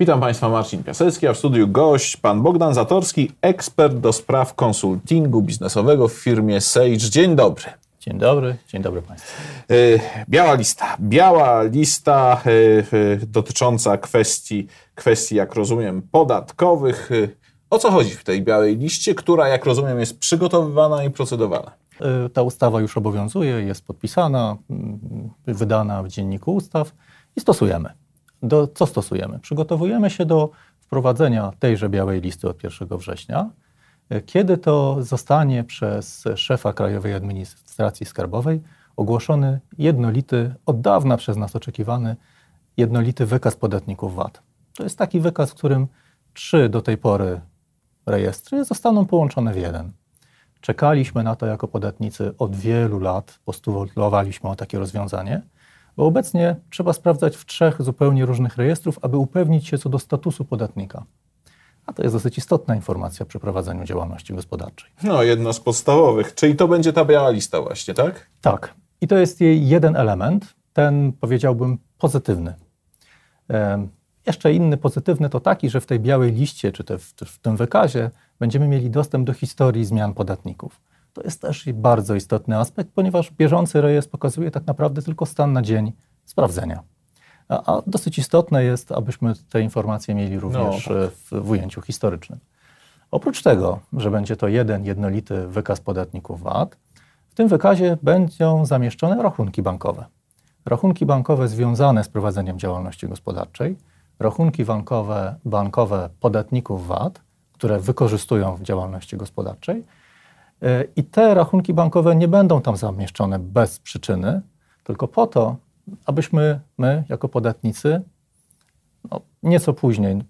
Witam Państwa, Marcin Piasecki, a w studiu gość pan Bogdan Zatorski, ekspert do spraw konsultingu biznesowego w firmie Sage. Dzień dobry. Dzień dobry, dzień dobry Państwu. Biała lista. Biała lista dotycząca kwestii, kwestii, jak rozumiem, podatkowych. O co chodzi w tej białej liście, która, jak rozumiem, jest przygotowywana i procedowana? Ta ustawa już obowiązuje, jest podpisana, wydana w Dzienniku Ustaw i stosujemy. Do, co stosujemy? Przygotowujemy się do wprowadzenia tejże białej listy od 1 września. Kiedy to zostanie przez szefa Krajowej Administracji Skarbowej ogłoszony jednolity, od dawna przez nas oczekiwany, jednolity wykaz podatników VAT. To jest taki wykaz, w którym trzy do tej pory rejestry zostaną połączone w jeden. Czekaliśmy na to jako podatnicy od wielu lat, postulowaliśmy o takie rozwiązanie, bo obecnie trzeba sprawdzać w trzech zupełnie różnych rejestrów, aby upewnić się co do statusu podatnika. A to jest dosyć istotna informacja przy prowadzeniu działalności gospodarczej. No, jedna z podstawowych. Czyli to będzie ta biała lista właśnie, tak? Tak. I to jest jej jeden element, ten powiedziałbym pozytywny. Jeszcze inny pozytywny to taki, że w tej białej liście, czy te, w, w tym wykazie, będziemy mieli dostęp do historii zmian podatników. To jest też bardzo istotny aspekt, ponieważ bieżący rejestr pokazuje tak naprawdę tylko stan na dzień sprawdzenia. A, a dosyć istotne jest, abyśmy te informacje mieli również no, tak. w, w ujęciu historycznym. Oprócz tego, że będzie to jeden jednolity wykaz podatników VAT, w tym wykazie będą zamieszczone rachunki bankowe. Rachunki bankowe związane z prowadzeniem działalności gospodarczej, rachunki bankowe, bankowe podatników VAT, które wykorzystują w działalności gospodarczej. E, I te rachunki bankowe nie będą tam zamieszczone bez przyczyny, tylko po to, abyśmy my, jako podatnicy, no, nieco później,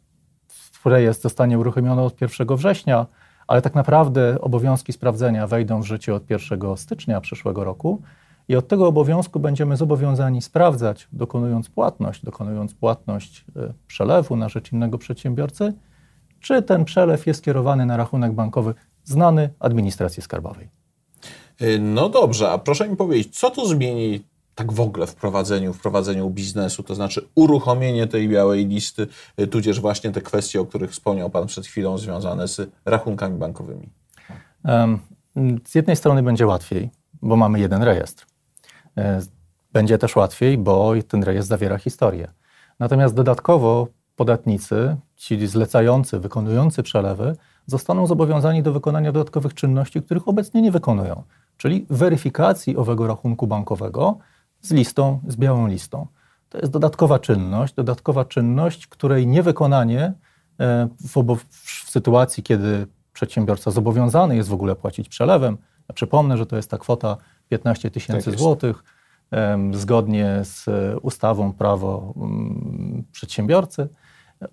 rejestr zostanie uruchomiony od 1 września, ale tak naprawdę obowiązki sprawdzenia wejdą w życie od 1 stycznia przyszłego roku i od tego obowiązku będziemy zobowiązani sprawdzać, dokonując płatność, dokonując płatność e, przelewu na rzecz innego przedsiębiorcy, czy ten przelew jest kierowany na rachunek bankowy znany administracji skarbowej. E, no dobrze, a proszę mi powiedzieć, co to zmieni tak w ogóle w prowadzeniu, w prowadzeniu biznesu, to znaczy uruchomienie tej białej listy, e, tudzież właśnie te kwestie, o których wspomniał Pan przed chwilą, związane z rachunkami bankowymi? Z jednej strony będzie łatwiej, bo mamy jeden rejestr. E, będzie też łatwiej, bo ten rejestr zawiera historię. Natomiast dodatkowo podatnicy, ci zlecający, wykonujący przelewy, zostaną zobowiązani do wykonania dodatkowych czynności, których obecnie nie wykonują, czyli weryfikacji owego rachunku bankowego z listą, z białą listą. To jest dodatkowa czynność, dodatkowa czynność, której niewykonanie e, w, w sytuacji, kiedy przedsiębiorca zobowiązany jest w ogóle płacić przelewem, ja przypomnę, że to jest ta kwota 15 tysięcy tak złotych, zgodnie z ustawą prawo mm, przedsiębiorcy.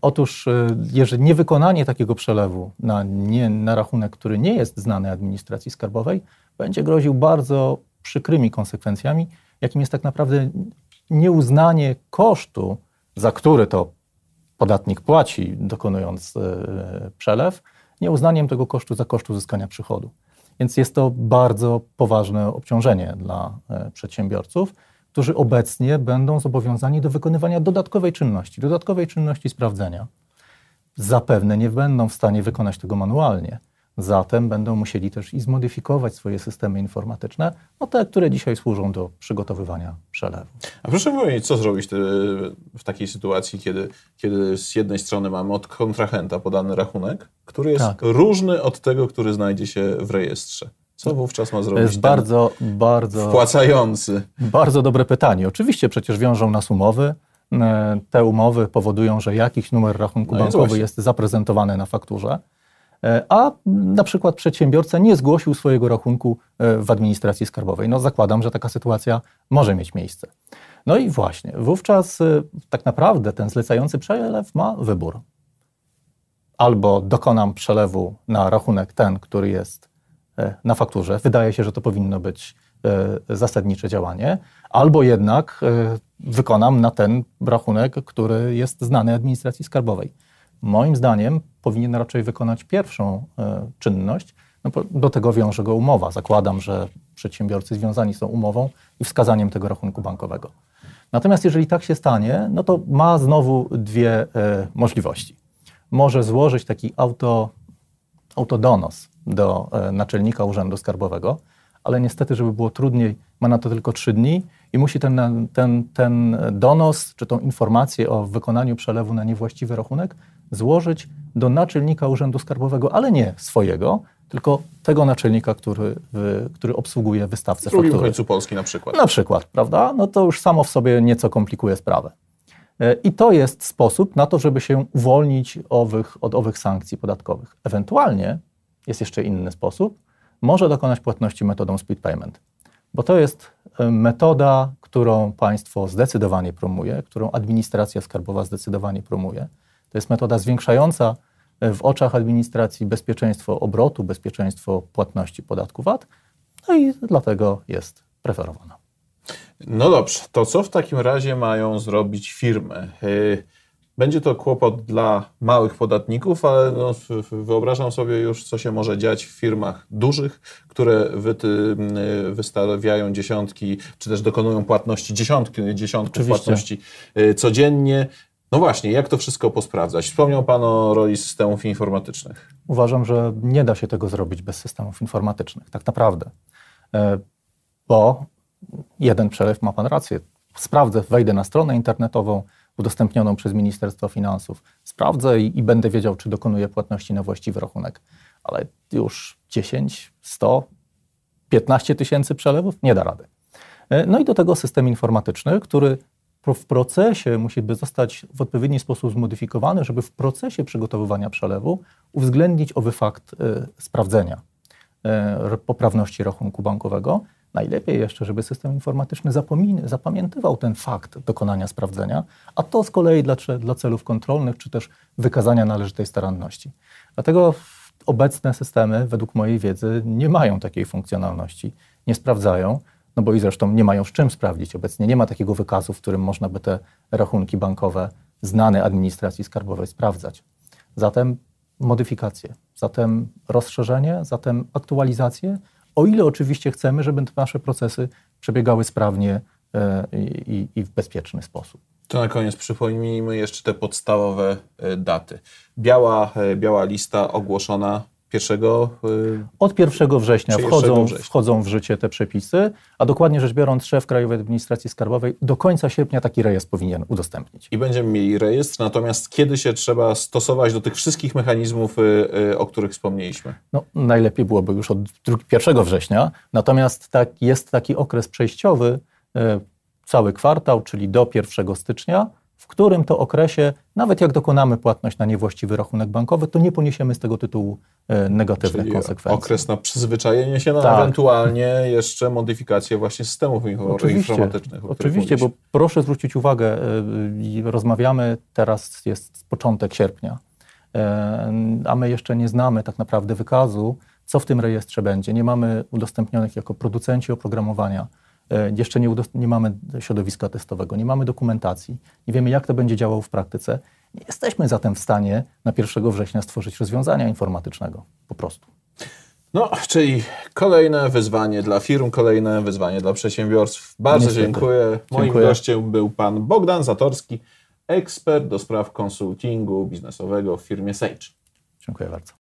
Otóż, e, jeżeli niewykonanie takiego przelewu na, nie, na rachunek, który nie jest znany administracji skarbowej, będzie groził bardzo przykrymi konsekwencjami, jakim jest tak naprawdę nieuznanie kosztu, za który to podatnik płaci, dokonując e, przelew, nieuznaniem tego kosztu za koszt uzyskania przychodu. Więc jest to bardzo poważne obciążenie dla e, przedsiębiorców, którzy obecnie będą zobowiązani do wykonywania dodatkowej czynności, dodatkowej czynności sprawdzenia. Zapewne nie będą w stanie wykonać tego manualnie. Zatem będą musieli też i zmodyfikować swoje systemy informatyczne, no te, które dzisiaj służą do przygotowywania przelewu. A proszę powiedzieć, co zrobić w takiej sytuacji, kiedy, kiedy z jednej strony mamy od kontrahenta podany rachunek, który jest tak. różny od tego, który znajdzie się w rejestrze? Co wówczas ma zrobić? To jest bardzo, bardzo. Wpłacający. Bardzo dobre pytanie. Oczywiście przecież wiążą nas umowy. E, te umowy powodują, że jakiś numer rachunku no bankowy jest zaprezentowany na fakturze. E, a na przykład przedsiębiorca nie zgłosił swojego rachunku e, w administracji skarbowej. No zakładam, że taka sytuacja może mieć miejsce. No i właśnie, wówczas tak naprawdę ten zlecający przelew ma wybór. Albo dokonam przelewu na rachunek ten, który jest na fakturze. Wydaje się, że to powinno być zasadnicze działanie. Albo jednak wykonam na ten rachunek, który jest znany administracji skarbowej. Moim zdaniem powinien raczej wykonać pierwszą e, czynność. No, do tego wiąże go umowa. Zakładam, że przedsiębiorcy związani są umową i wskazaniem tego rachunku bankowego. Natomiast jeżeli tak się stanie, no to ma znowu dwie e, możliwości. Może złożyć taki auto, autodonos do e, naczelnika Urzędu Skarbowego, ale niestety, żeby było trudniej, ma na to tylko trzy dni i musi ten, ten, ten donos czy tą informację o wykonaniu przelewu na niewłaściwy rachunek złożyć do naczelnika Urzędu Skarbowego, ale nie swojego, tylko tego naczelnika, który, który obsługuje wystawcę W drugim faktury. końcu Polski na przykład. Na przykład, prawda? No to już samo w sobie nieco komplikuje sprawę. E, I to jest sposób na to, żeby się uwolnić owych, od owych sankcji podatkowych. Ewentualnie jest jeszcze inny sposób. Może dokonać płatności metodą split payment, bo to jest e, metoda, którą państwo zdecydowanie promuje, którą administracja skarbowa zdecydowanie promuje. To jest metoda zwiększająca e, w oczach administracji bezpieczeństwo obrotu, bezpieczeństwo płatności podatku VAT, no i dlatego jest preferowana. No dobrze, to co w takim razie mają zrobić firmy? Yy, Będzie to kłopot dla małych podatników, ale no, wyobrażam sobie już, co się może dziać w firmach dużych, które wyty, yy, wystawiają dziesiątki, czy też dokonują płatności dziesiątki, dziesiątków Oczywiście. płatności yy, codziennie. No właśnie, jak to wszystko posprawdzać? Wspomniał Pan o roli systemów informatycznych. Uważam, że nie da się tego zrobić bez systemów informatycznych, tak naprawdę. Bo jeden przelew ma Pan rację. Sprawdzę, wejdę na stronę internetową udostępnioną przez Ministerstwo Finansów, sprawdzę i, i będę wiedział, czy dokonuję płatności na właściwy rachunek. Ale już 10, 100, 15 tysięcy przelewów nie da rady. E, No i do tego system informatyczny, który w procesie musi by zostać w odpowiedni sposób zmodyfikowany, żeby w procesie przygotowywania przelewu uwzględnić owy fakt e, sprawdzenia poprawności rachunku bankowego. Najlepiej jeszcze, żeby system informatyczny zapamiętywał ten fakt dokonania sprawdzenia, a to z kolei dla, dla celów kontrolnych czy też wykazania należytej staranności. Dlatego obecne systemy, według mojej wiedzy, nie mają takiej funkcjonalności, nie sprawdzają, no bo i zresztą nie mają z czym sprawdzić. Obecnie nie ma takiego wykazu, w którym można by te rachunki bankowe znane administracji skarbowej sprawdzać. Zatem modyfikacje, zatem rozszerzenie, zatem aktualizacje, o ile oczywiście chcemy, żeby te nasze procesy przebiegały sprawnie e, i, i- w bezpieczny sposób. To na koniec przypomnijmy jeszcze te podstawowe e, daty. Biała, e, biała lista ogłoszona 1 e, Od 1 września Czyli 1 wchodzą, września. wchodzą w życie te przepisy, a dokładnie rzecz biorąc, szef Krajowej Administracji Skarbowej do końca sierpnia taki rejestr powinien udostępnić. i będziemy mieli rejestr, natomiast kiedy się trzeba stosować do tych wszystkich mechanizmów, e, e, o których wspomnieliśmy? No, najlepiej byłoby już od dru- 1 września, natomiast tak, jest taki okres przejściowy, cały kwartał, czyli do 1 stycznia, w którym to okresie, nawet jak dokonamy płatność na niewłaściwy rachunek bankowy, to nie poniesiemy z tego tytułu e, negatywnych Czyli konsekwencji. okres na przyzwyczajenie się, na Tak. ewentualnie jeszcze modyfikację właśnie systemów Oczywiście, informatycznych. oczywiście bo proszę zwrócić uwagę, i rozmawiamy, teraz jest początek sierpnia, y, a my jeszcze nie znamy tak naprawdę wykazu, co w tym rejestrze będzie. Nie mamy udostępnionych jako producenci oprogramowania, jeszcze nie, nie mamy środowiska testowego, nie mamy dokumentacji, nie wiemy jak to będzie działało w praktyce. Nie jesteśmy zatem w stanie na 1 września stworzyć rozwiązania informatycznego, po prostu. No, czyli kolejne wyzwanie dla firm, kolejne wyzwanie dla przedsiębiorstw. Bardzo Niestety. dziękuję. Moim Dziękuję. gościem był pan Bogdan Zatorski, ekspert do spraw konsultingu biznesowego w firmie Sage. Dziękuję bardzo.